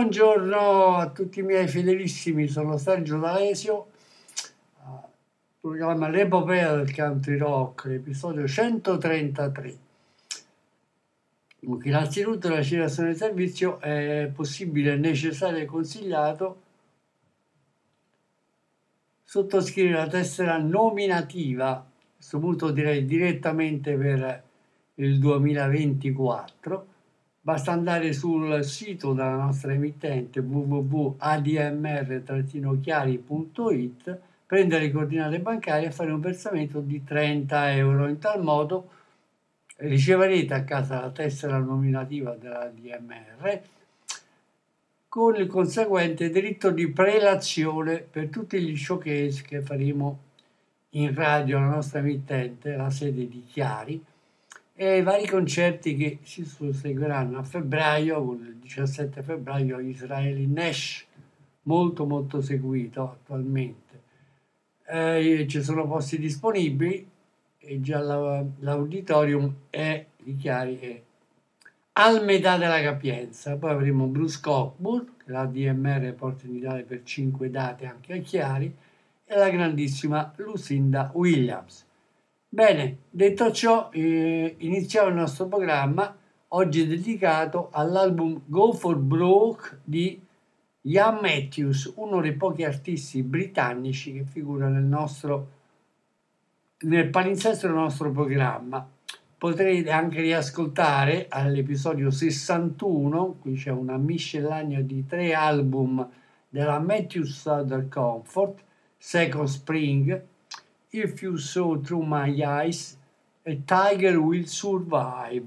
Buongiorno a tutti i miei fedelissimi, sono Sergio D'Alesio, programma L'Epopea del Country Rock, episodio 133. Innanzitutto la citazione di servizio è possibile, necessario e consigliato sottoscrivere la tessera nominativa, a questo punto direi direttamente per il 2024, Basta andare sul sito della nostra emittente www.admr-chiari.it, prendere le coordinate bancarie e fare un versamento di 30 euro. In tal modo riceverete a casa la tessera nominativa della DMR con il conseguente diritto di prelazione per tutti gli showcase che faremo in radio alla nostra emittente, la sede di Chiari, e i vari concerti che si susseguiranno a febbraio, con il 17 febbraio Israeli Nash, molto molto seguito attualmente. Eh, ci sono posti disponibili e già la, l'auditorium è di Chiari è al metà della capienza. Poi avremo Bruce Cockburn, che la DMR porta in Italia per 5 date anche a Chiari, e la grandissima Lucinda Williams. Bene, detto ciò, eh, iniziamo il nostro programma, oggi dedicato all'album Go for Broke di Ian Matthews, uno dei pochi artisti britannici che figura nel nostro nel palinsesto del nostro programma. Potrete anche riascoltare all'episodio 61, qui c'è una miscellanea di tre album della Matthews Southern Comfort, Second Spring, If You Saw Through My Eyes e Tiger Will Survive,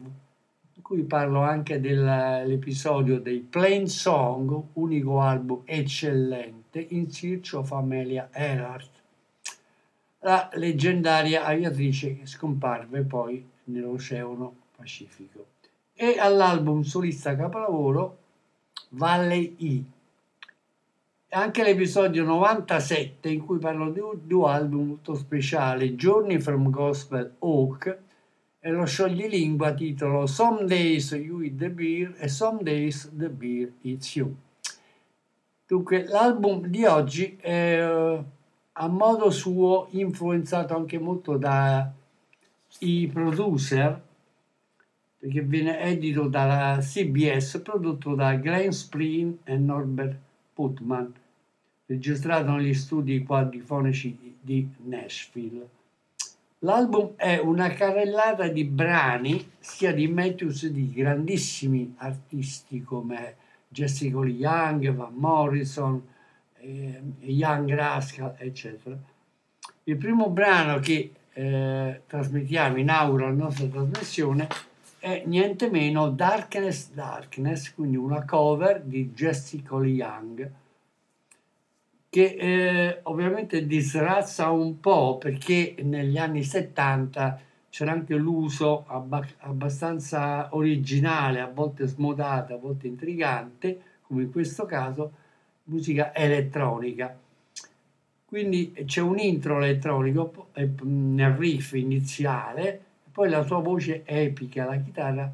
in cui parlo anche dell'episodio dei Plain Song, unico album eccellente, in Search of Amelia Earhart, la leggendaria aviatrice che scomparve poi nell'Oceano Pacifico. E all'album solista capolavoro Valley E anche l'episodio 97 in cui parlo di due album molto speciali, Journey from Gospel Oak e lo scioglilingua titolo Some Days You Eat the Beer e Some Days the Beer Eats You. Dunque, l'album di oggi è uh, a modo suo influenzato anche molto dai producer, perché viene edito dalla CBS, prodotto da Glenn Spreen e Norbert Putman registrato negli studi quadrifonici di Nashville. L'album è una carrellata di brani sia di Matthews che di grandissimi artisti come Jessica Young, Van Morrison, eh, Young Rascal, eccetera. Il primo brano che eh, trasmettiamo, inaugura la nostra trasmissione, è niente meno Darkness Darkness, quindi una cover di Jessica Young che eh, ovviamente disrazza un po' perché negli anni 70 c'era anche l'uso abba- abbastanza originale, a volte smodato, a volte intrigante, come in questo caso, musica elettronica. Quindi c'è un intro elettronico nel riff iniziale, poi la sua voce epica, la chitarra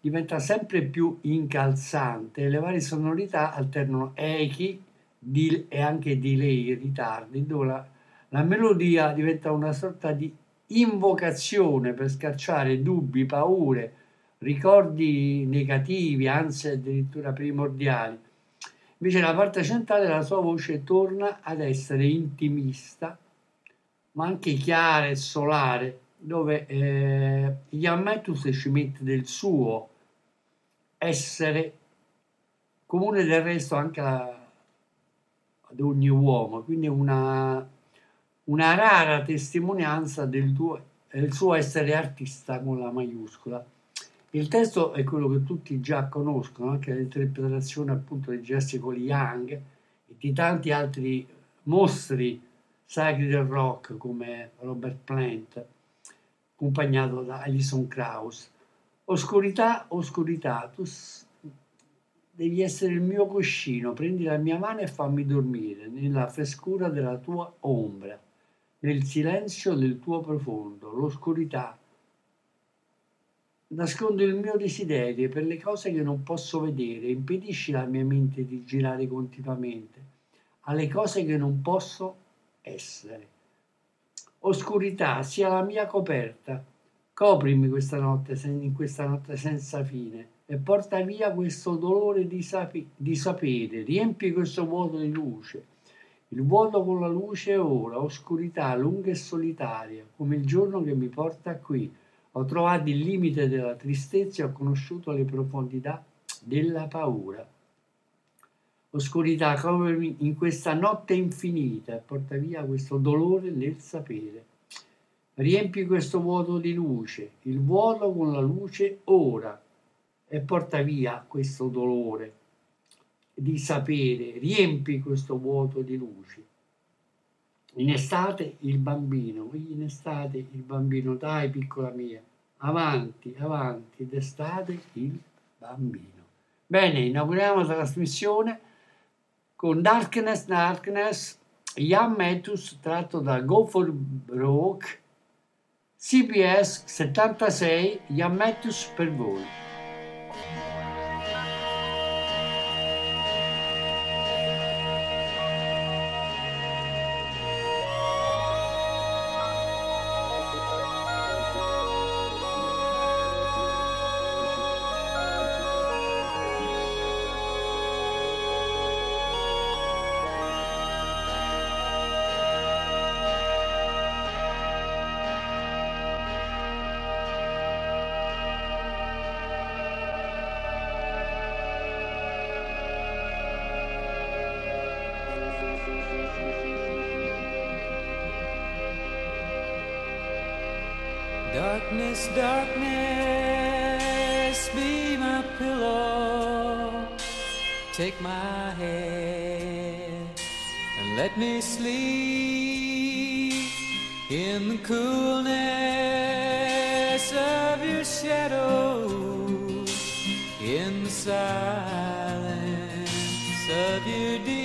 diventa sempre più incalzante, le varie sonorità alternano echi e anche delay, ritardi, dove la, la melodia diventa una sorta di invocazione per scacciare dubbi, paure, ricordi negativi, anzi addirittura primordiali. Invece la parte centrale della sua voce torna ad essere intimista, ma anche chiara e solare, dove eh, Yammetus ci mette del suo essere comune del resto anche la, ad ogni uomo, quindi una una rara testimonianza del, tuo, del suo essere artista con la maiuscola. Il testo è quello che tutti già conoscono, anche l'interpretazione appunto di Jessica Young e di tanti altri mostri sacri del rock come Robert Plant, accompagnato da Alison Krauss. Oscurità, tu devi essere il mio cuscino, prendi la mia mano e fammi dormire nella frescura della tua ombra nel silenzio del tuo profondo, l'oscurità. Nascondo il mio desiderio per le cose che non posso vedere, impedisci alla mia mente di girare continuamente alle cose che non posso essere. Oscurità, sia la mia coperta, coprimi questa notte in questa notte senza fine e porta via questo dolore di, sapi, di sapere, riempi questo vuoto di luce il vuoto con la luce è ora, oscurità lunga e solitaria, come il giorno che mi porta qui. Ho trovato il limite della tristezza e ho conosciuto le profondità della paura. Oscurità, covermi in questa notte infinita e porta via questo dolore nel sapere. Riempi questo vuoto di luce, il vuoto con la luce ora e porta via questo dolore di sapere, riempi questo vuoto di luci. In estate il bambino, in estate il bambino, dai piccola mia, avanti, avanti, d'estate il bambino. Bene, inauguriamo la trasmissione con Darkness, Darkness, Jan Matthews tratto da Go for Broke, CBS 76, Jan Matthews per voi. Thank you. Darkness, darkness, be my pillow. Take my head and let me sleep in the coolness of your shadow, in the silence of your deep.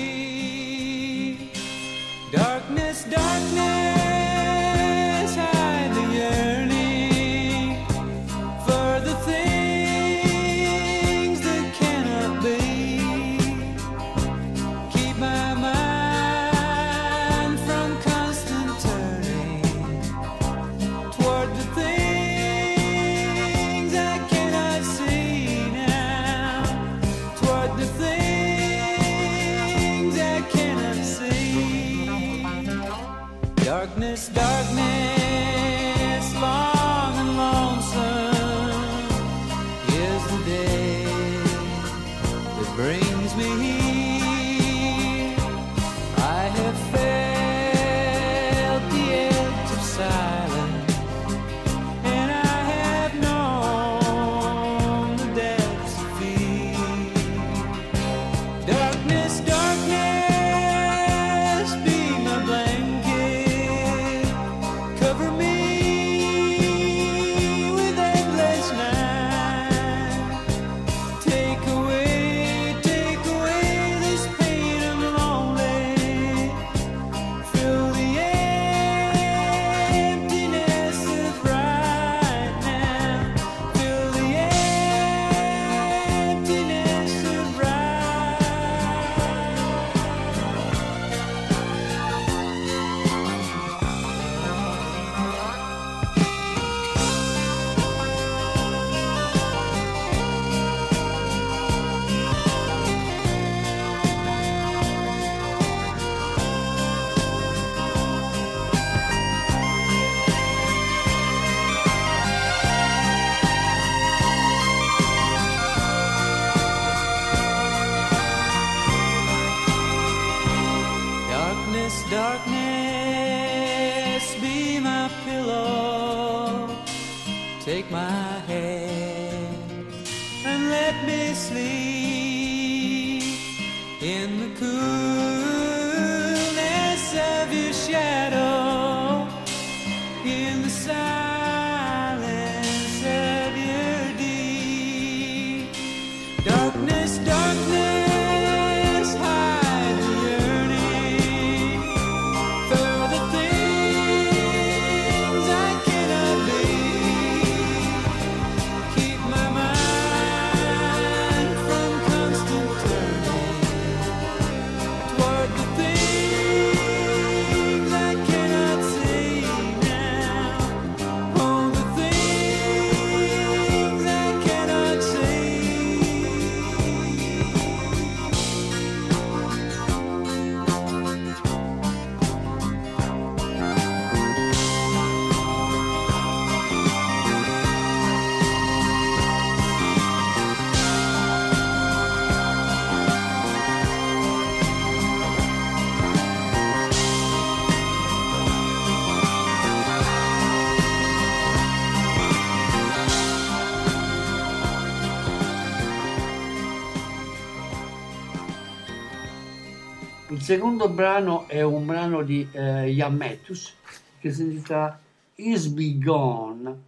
Secondo brano è un brano di eh, Matthews che si intitola Is Be Gone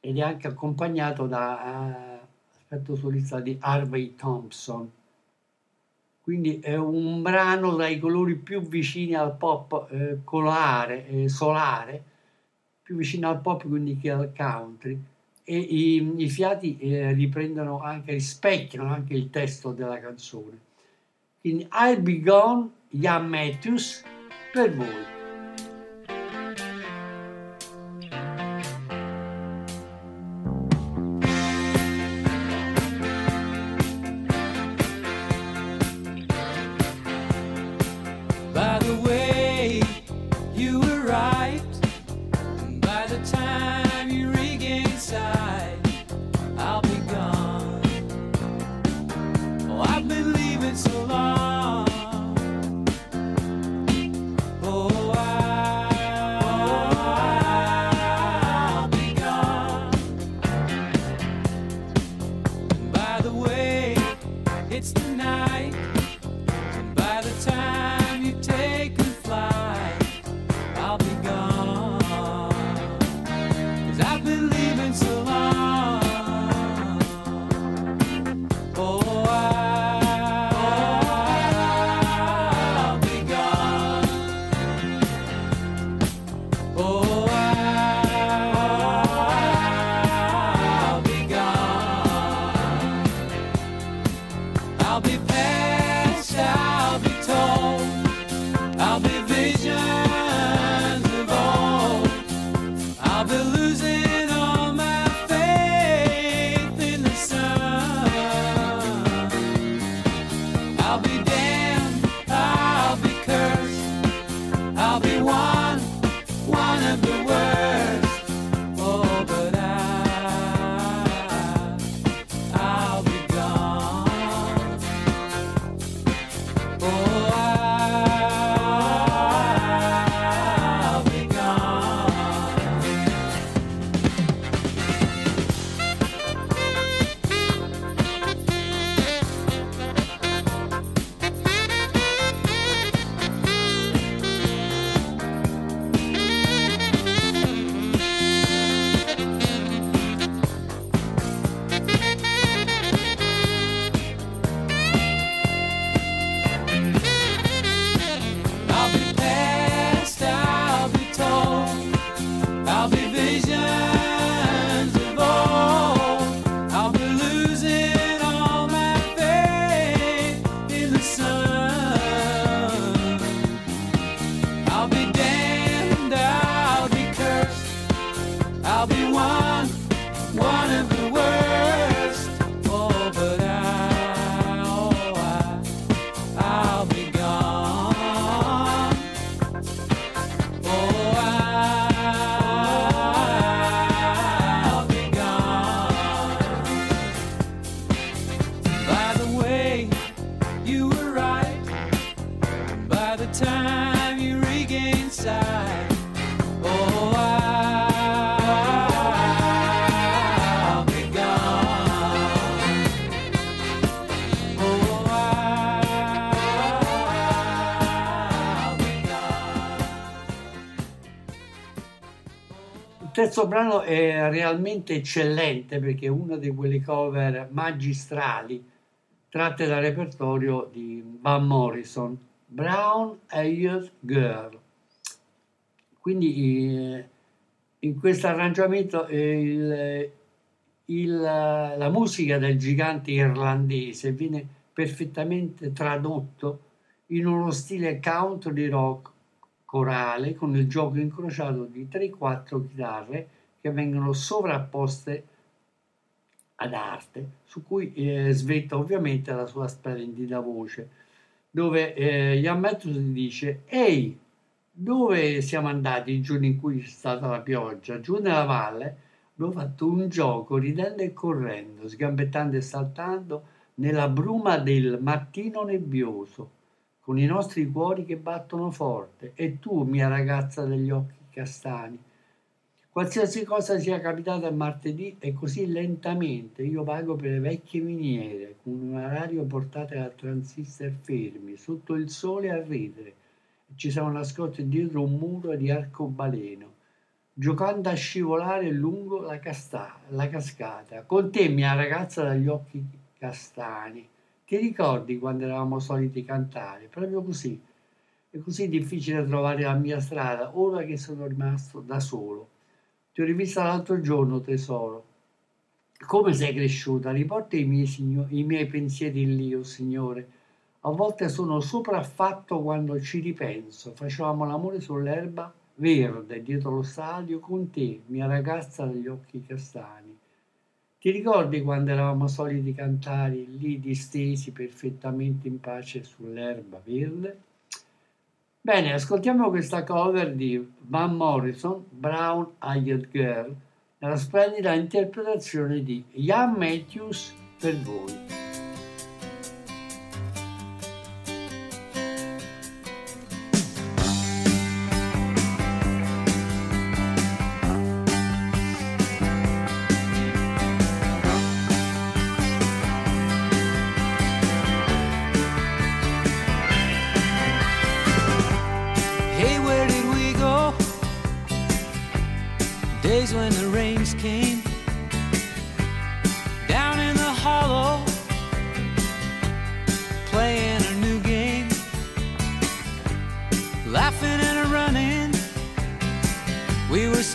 ed è anche accompagnato da eh, aspetto solista di Harvey Thompson. Quindi è un brano dai colori più vicini al pop eh, colare, eh, solare, più vicino al pop quindi che al country. E i, i fiati eh, riprendono anche, rispecchiano anche il testo della canzone. Quindi I'll Be Gone, Ian Matthews, per voi. Terzo brano è realmente eccellente perché è una di quelle cover magistrali tratte dal repertorio di Van Morrison, Brown Eyed Girl. Quindi eh, in questo arrangiamento il- il- la musica del gigante irlandese viene perfettamente tradotto in uno stile country rock corale con il gioco incrociato di 3-4 chitarre che vengono sovrapposte ad arte, su cui eh, svetta ovviamente la sua splendida voce, dove eh, Matthews dice Ehi, dove siamo andati il giorno in cui c'è stata la pioggia? Giù nella valle abbiamo fatto un gioco ridendo e correndo, sgambettando e saltando nella bruma del mattino nebbioso, con i nostri cuori che battono forte, e tu, mia ragazza degli occhi castani, Qualsiasi cosa sia capitata martedì e così lentamente io vago per le vecchie miniere con un orario portato a transistor fermi, sotto il sole a ridere. Ci siamo nascosti dietro un muro di arcobaleno, giocando a scivolare lungo la, casta- la cascata. Con te, mia ragazza dagli occhi castani. Ti ricordi quando eravamo soliti cantare? Proprio così. È così difficile trovare la mia strada ora che sono rimasto da solo. Ti ho rivista l'altro giorno, tesoro. Come sei cresciuta? Riporta i miei, signo- i miei pensieri lì, oh Signore. A volte sono sopraffatto quando ci ripenso. Facevamo l'amore sull'erba verde dietro lo stadio con te, mia ragazza dagli occhi castani. Ti ricordi quando eravamo soliti cantare lì distesi perfettamente in pace sull'erba verde? Bene, ascoltiamo questa cover di Van Morrison, Brown Eyed Girl, nella splendida interpretazione di Ian Matthews per voi.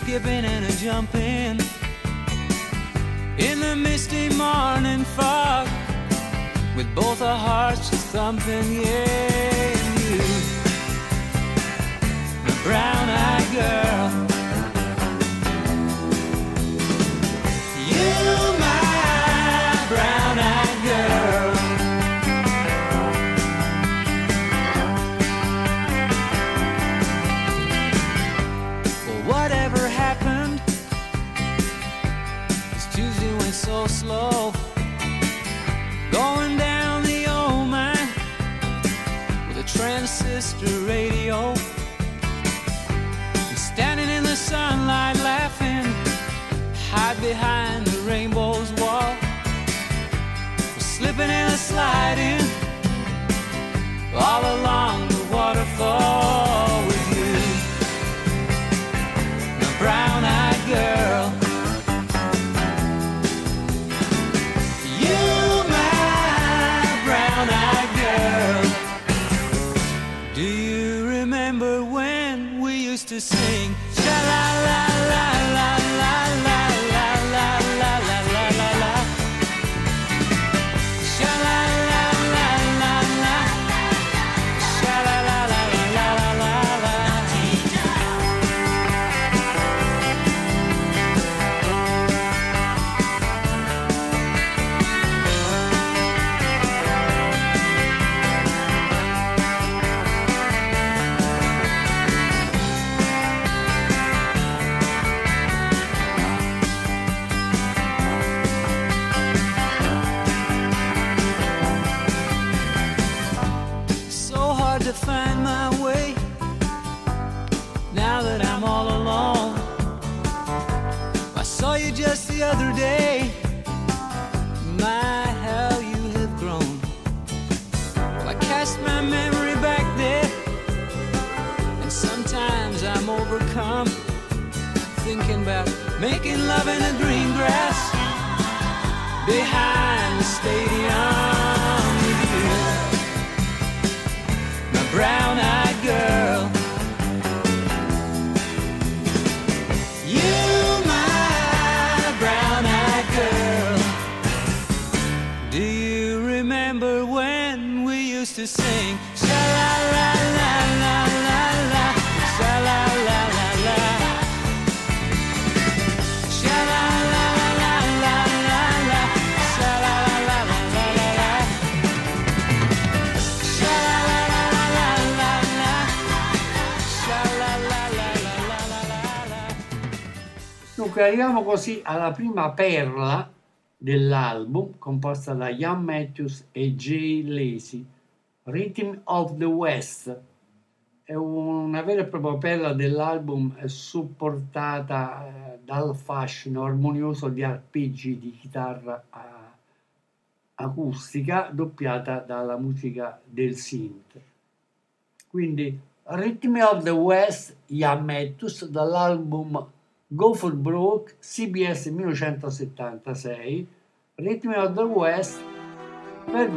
Skipping and a jumping in the misty morning fog, with both our hearts just thumping, yeah, and you brown eyed girl. Slow. Going down the old mine with a transistor radio. Standing in the sunlight laughing, hide behind the rainbow's wall. Slipping and sliding all along the waterfall making love in the green grass behind the stadium you my brown eyed girl. You, my brown eyed girl. Do you remember when we used to sing? Dunque arriviamo così alla prima perla dell'album composta da Ian Matthews e Jay Lacey, Rhythm of the West. è una vera e propria perla dell'album supportata eh, dal fascino armonioso di arpeggi di chitarra a- acustica doppiata dalla musica del synth. Quindi Rhythm of the West Yammetus dall'album Go for Broke CBS 1976 Rhythm of the West per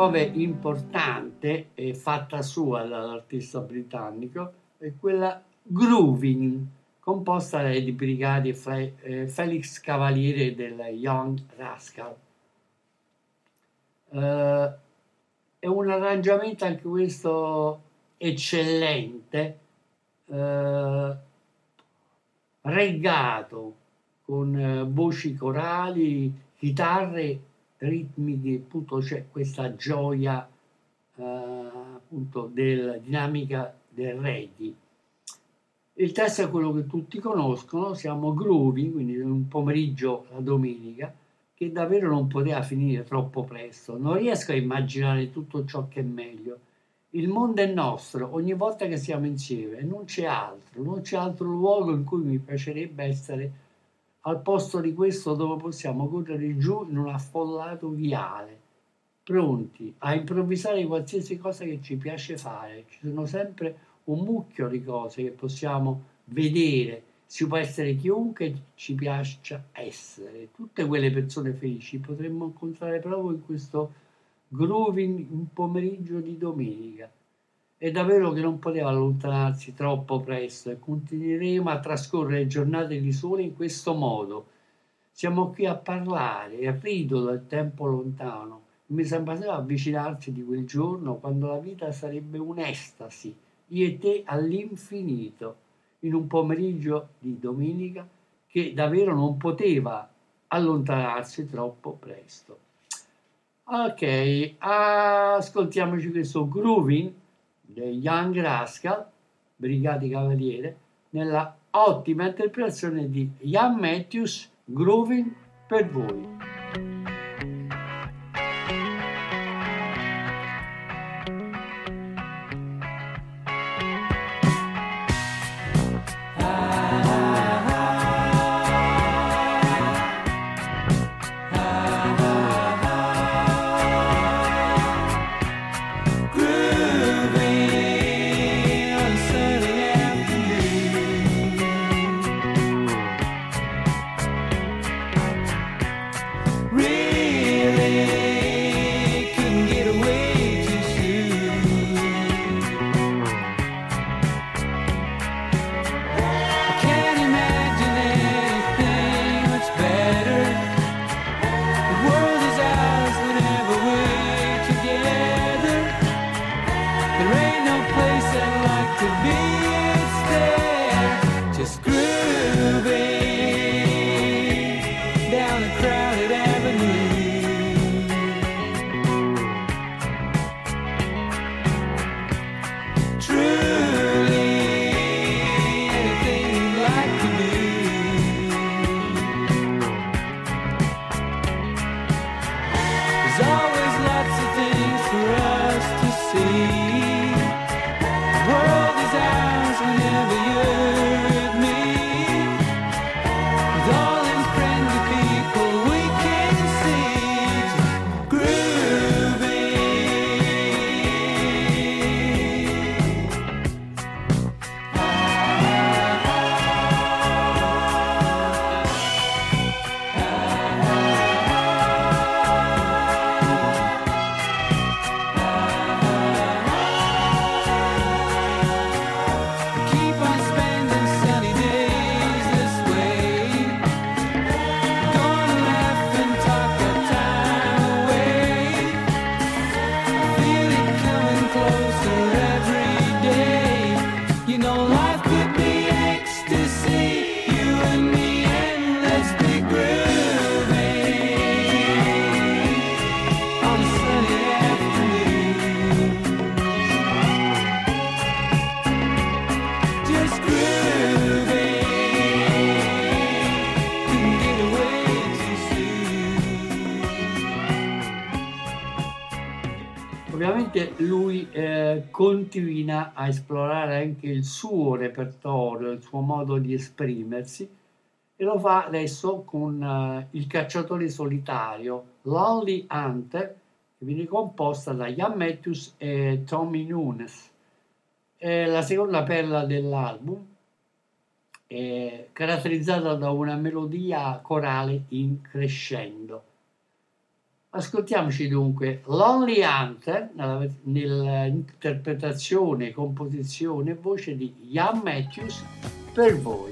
Cover importante e fatta sua dall'artista britannico è quella Grooving, composta da Eddie Brigati Fe- eh, Felix Cavaliere del Young Rascal. Eh, è un arrangiamento anche questo eccellente, eh, reggato con eh, voci corali, chitarre ritmiche, appunto c'è questa gioia eh, appunto della dinamica del reggae. Il testo è quello che tutti conoscono, siamo groovy, quindi un pomeriggio la domenica, che davvero non poteva finire troppo presto. Non riesco a immaginare tutto ciò che è meglio. Il mondo è nostro, ogni volta che siamo insieme, non c'è altro, non c'è altro luogo in cui mi piacerebbe essere al posto di questo dove possiamo correre giù in un affollato viale, pronti a improvvisare qualsiasi cosa che ci piace fare. Ci sono sempre un mucchio di cose che possiamo vedere, si può essere chiunque ci piaccia essere. Tutte quelle persone felici potremmo incontrare proprio in questo grooving un pomeriggio di domenica. È davvero che non poteva allontanarsi troppo presto e continueremo a trascorrere giornate di sole in questo modo. Siamo qui a parlare e rido del tempo lontano. Mi sembra avvicinarsi di quel giorno quando la vita sarebbe un'estasi, io e te all'infinito, in un pomeriggio di domenica che davvero non poteva allontanarsi troppo presto. Ok, ascoltiamoci questo grooving Young Rascal, Brigati Cavaliere, nella ottima interpretazione di Ian Matthews, Grooving per voi. Ovviamente lui eh, continua a esplorare anche il suo repertorio, il suo modo di esprimersi e lo fa adesso con eh, il cacciatore solitario Lonely Hunter che viene composta da Ian Matthews e Tommy Nunes. È la seconda perla dell'album, caratterizzata da una melodia corale in crescendo. Ascoltiamoci dunque Lonely Hunter nell'interpretazione, composizione e voce di Ian Matthews per voi.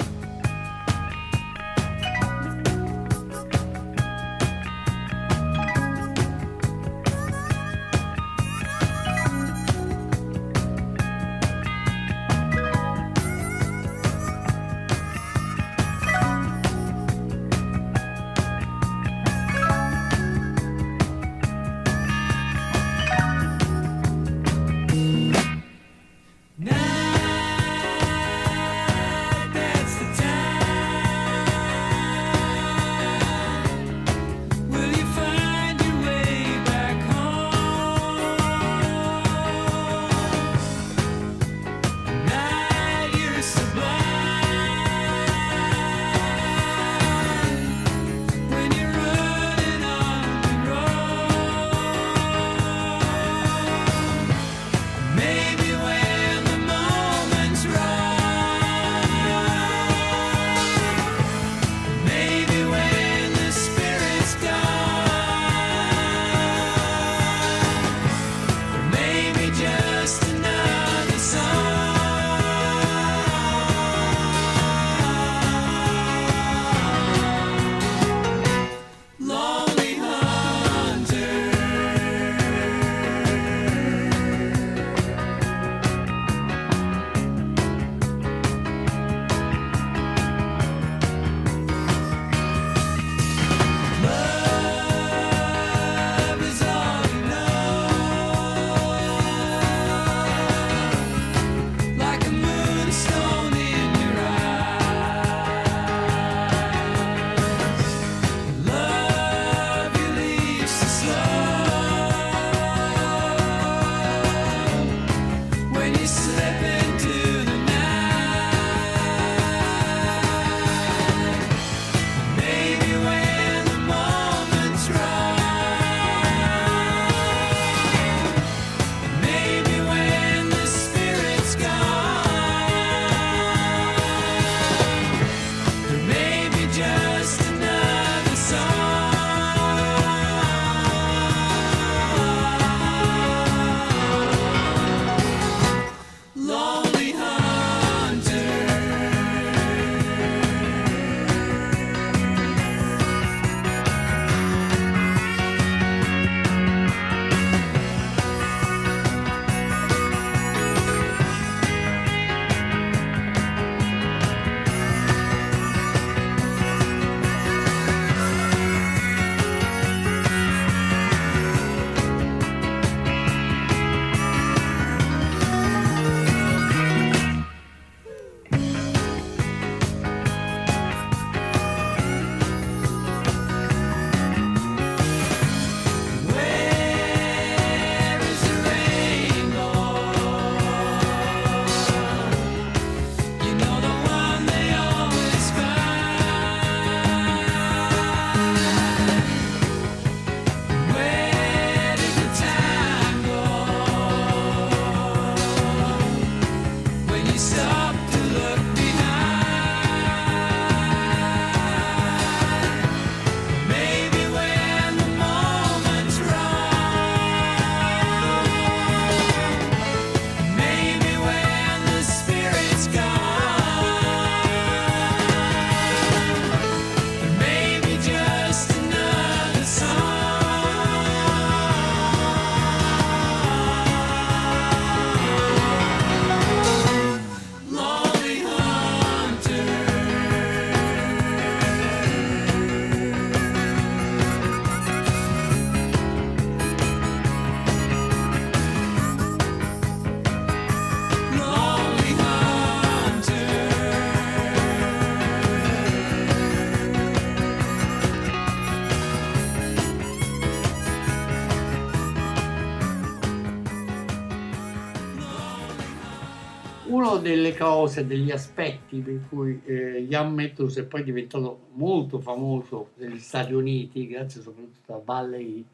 Cose, degli aspetti per cui eh, Jan Matthews è poi diventato molto famoso negli Stati Uniti, grazie soprattutto a Valley,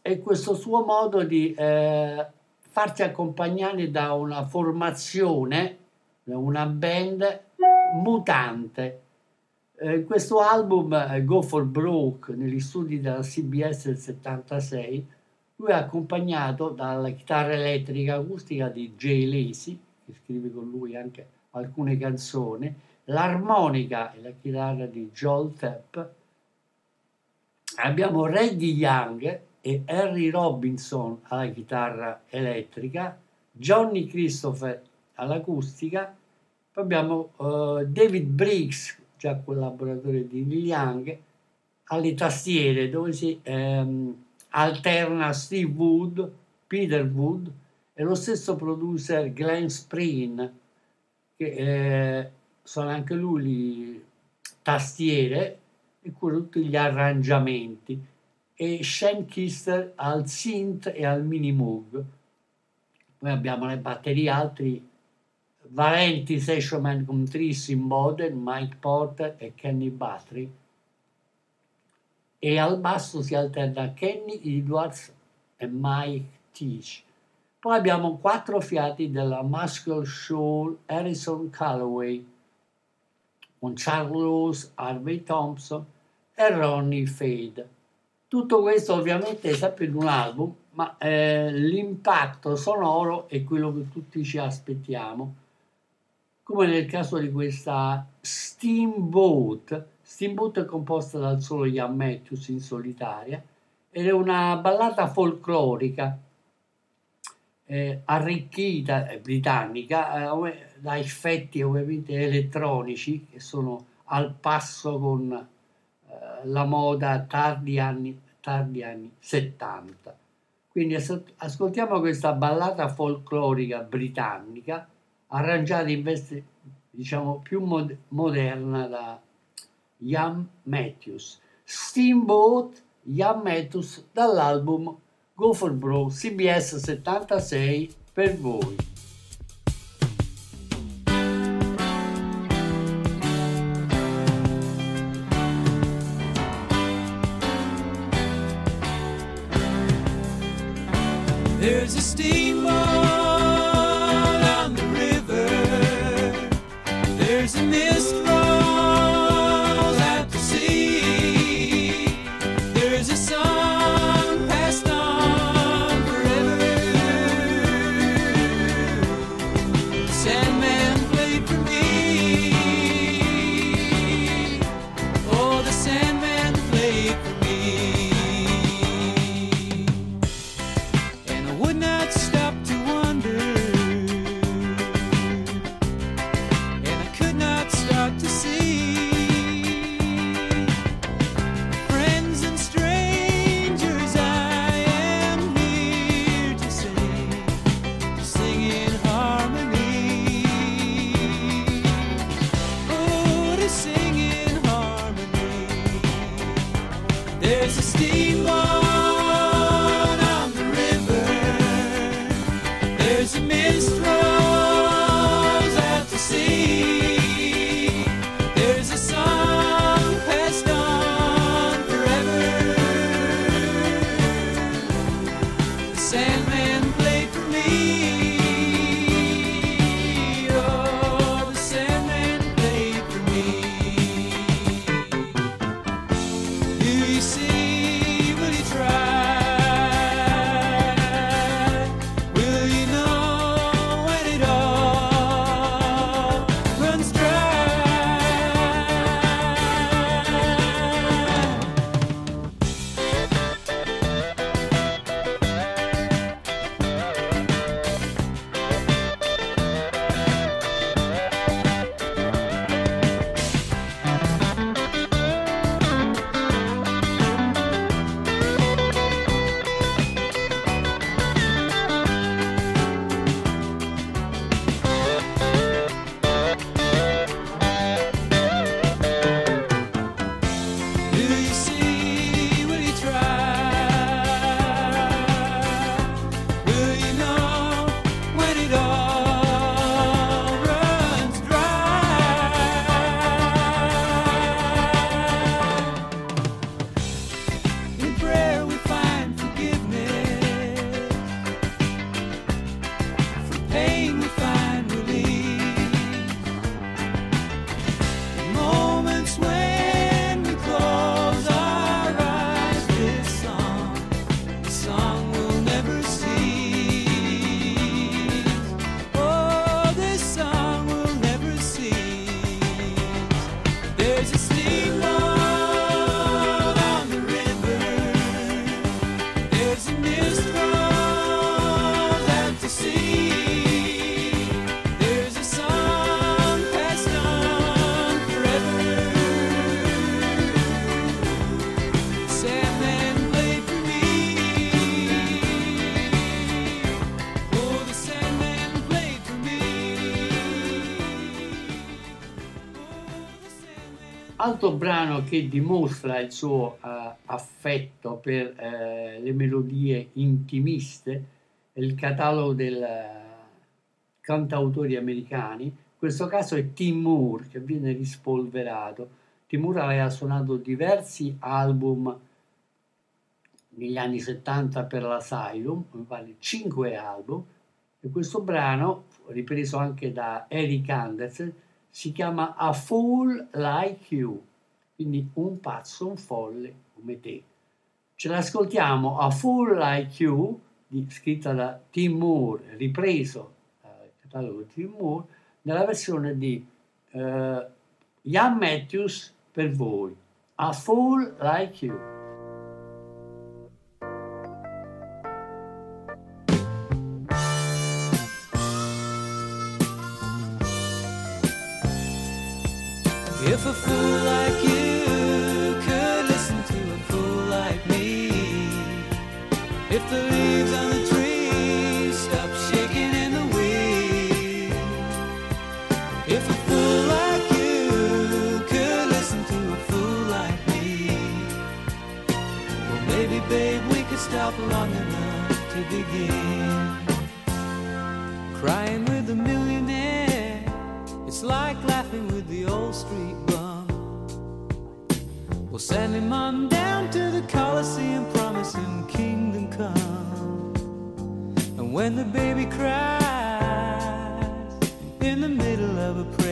è questo suo modo di eh, farsi accompagnare da una formazione, una band mutante. Eh, questo album, eh, Go for Broke, negli studi della CBS del 76, lui è accompagnato dalla chitarra elettrica acustica di Jay Lacy, che scrive con lui anche alcune canzoni, l'armonica e la chitarra di Joel Tepp. Abbiamo Reggie Young e Harry Robinson alla chitarra elettrica, Johnny Christopher all'acustica, poi abbiamo uh, David Briggs, già collaboratore di Young, alle tastiere dove si ehm, alterna Steve Wood, Peter Wood e lo stesso producer Glenn Spreen, che eh, sono anche lui tastiere e cura tutti gli arrangiamenti, e Shane Kister al synth e al mini moog. Poi abbiamo le batterie altri valenti session con Tris in Modern, Mike Porter e Kenny Battery e al basso si alterna Kenny Edwards e Mike Teach. Poi abbiamo quattro fiati della Muscle Shoal Harrison Calloway con Charles Harvey Thompson e Ronnie Fade. Tutto questo ovviamente è sempre in un album, ma eh, l'impatto sonoro è quello che tutti ci aspettiamo, come nel caso di questa Steamboat Steamboat è composta dal solo Ian Matthews in solitaria ed è una ballata folclorica eh, arricchita, eh, britannica, eh, da effetti ovviamente elettronici che sono al passo con eh, la moda tardi anni, tardi anni 70. Quindi ascoltiamo questa ballata folclorica britannica arrangiata in veste diciamo più mod- moderna da Ian Matthews. Steamboat Ian Matthews dall'album Go for Bro CBS 76 per voi. Altro brano che dimostra il suo eh, affetto per eh, le melodie intimiste è il catalogo dei cantautori americani. In questo caso è Tim Moore che viene rispolverato. Tim Moore aveva suonato diversi album negli anni 70 per l'Asylum, mi pare 5 album, e questo brano, ripreso anche da Eric Anderson, si chiama A Fool Like You, quindi un pazzo, un folle come te. Ce l'ascoltiamo A Fool Like You, di, scritta da Tim Moore, ripreso dal eh, catalogo Tim Moore, nella versione di uh, Ian Matthews per voi. A Fool Like You. Begin. Crying with a millionaire, it's like laughing with the old street bum. We'll send him on down to the Coliseum, promising kingdom come. And when the baby cries in the middle of a prayer,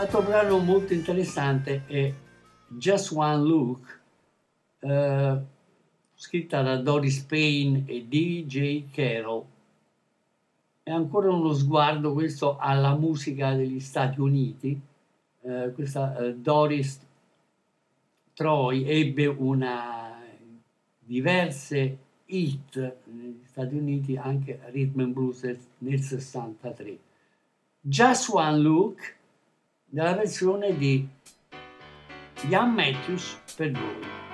Altro brano molto interessante è Just One Look, eh, scritta da Doris Payne e DJ Carroll. È ancora uno sguardo questo alla musica degli Stati Uniti. Eh, questa eh, Doris Troy ebbe una diverse hit negli Stati Uniti, anche Rhythm and Blues nel- nel 63. Just One Look nella versione di Ian Matthews per voi.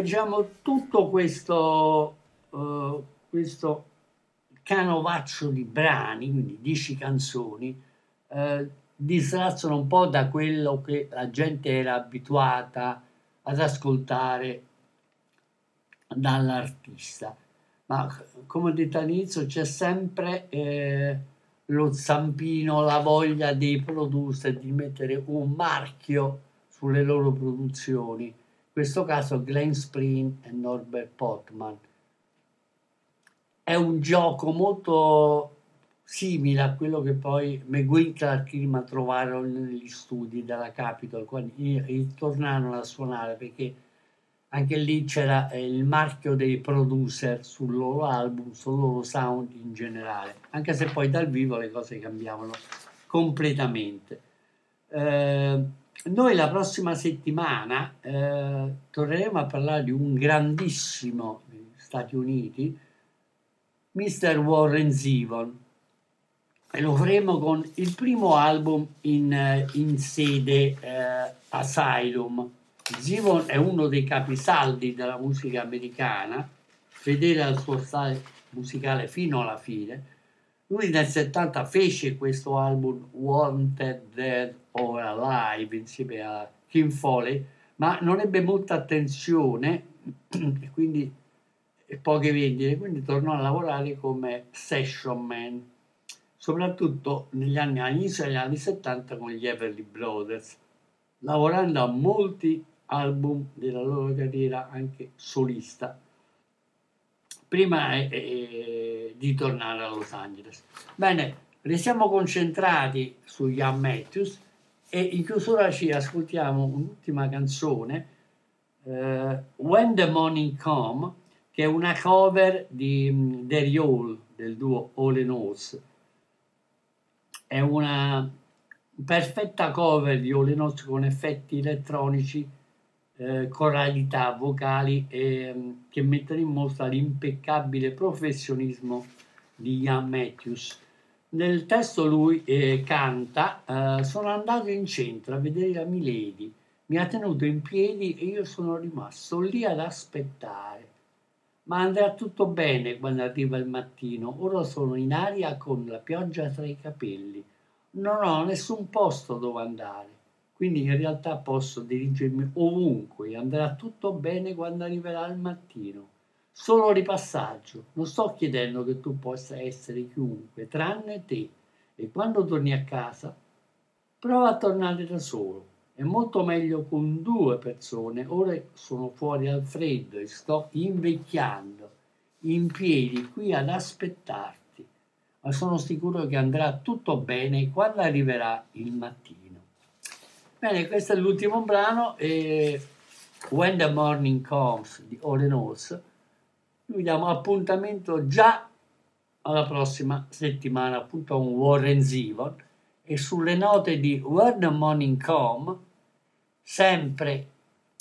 Diciamo, tutto questo, uh, questo canovaccio di brani, quindi dieci canzoni, uh, distrazzano un po' da quello che la gente era abituata ad ascoltare dall'artista. Ma come ho detto all'inizio, c'è sempre eh, lo zampino, la voglia dei producer di mettere un marchio sulle loro produzioni. Questo caso Glenn Spring e Norbert Portman. È un gioco molto simile a quello che poi McGuinn Clark trovarono negli studi della Capitol quando tornarono a suonare perché anche lì c'era eh, il marchio dei producer sul loro album, sul loro sound in generale, anche se poi dal vivo le cose cambiavano completamente. Eh, noi la prossima settimana eh, torneremo a parlare di un grandissimo Stati Uniti, Mr. Warren Zevon, e lo faremo con il primo album in, eh, in sede eh, Asylum Zivon è uno dei capisaldi della musica americana, fedele al suo stile musicale fino alla fine. Lui nel 70 fece questo album Wanted Dead or Alive insieme a Kim Foley, ma non ebbe molta attenzione e quindi e poche vendite, quindi tornò a lavorare come session man, soprattutto negli anni, all'inizio degli anni 70 con gli Everly Brothers, lavorando a molti album della loro carriera anche solista prima eh, di tornare a Los Angeles. Bene, restiamo concentrati su Ian Matthews e in chiusura ci ascoltiamo un'ultima canzone, eh, When the Morning Come, che è una cover di um, Derry Hall del duo All and Halls. È una perfetta cover di All and Halls con effetti elettronici eh, coralità vocali eh, che mettono in mostra l'impeccabile professionismo di Ian Matthews. Nel testo lui eh, canta eh, Sono andato in centro a vedere la Milady, mi ha tenuto in piedi e io sono rimasto lì ad aspettare. Ma andrà tutto bene quando arriva il mattino. Ora sono in aria con la pioggia tra i capelli. Non ho nessun posto dove andare quindi in realtà posso dirigermi ovunque e andrà tutto bene quando arriverà il mattino. Solo ripassaggio, non sto chiedendo che tu possa essere chiunque, tranne te. E quando torni a casa, prova a tornare da solo. È molto meglio con due persone. Ora sono fuori al freddo e sto invecchiando, in piedi qui ad aspettarti. Ma sono sicuro che andrà tutto bene quando arriverà il mattino. Bene, questo è l'ultimo brano e When the Morning Comes di and Halls. Noi diamo appuntamento già alla prossima settimana, appunto a un Warren Zevon e sulle note di When the Morning Comes, sempre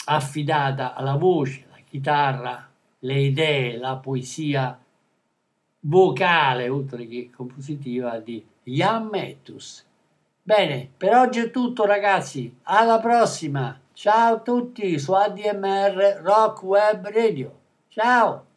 affidata alla voce, alla chitarra, le idee, la poesia vocale, oltre che compositiva, di Jan Matthews. Bene, per oggi è tutto ragazzi, alla prossima, ciao a tutti su ADMR Rock Web Radio, ciao!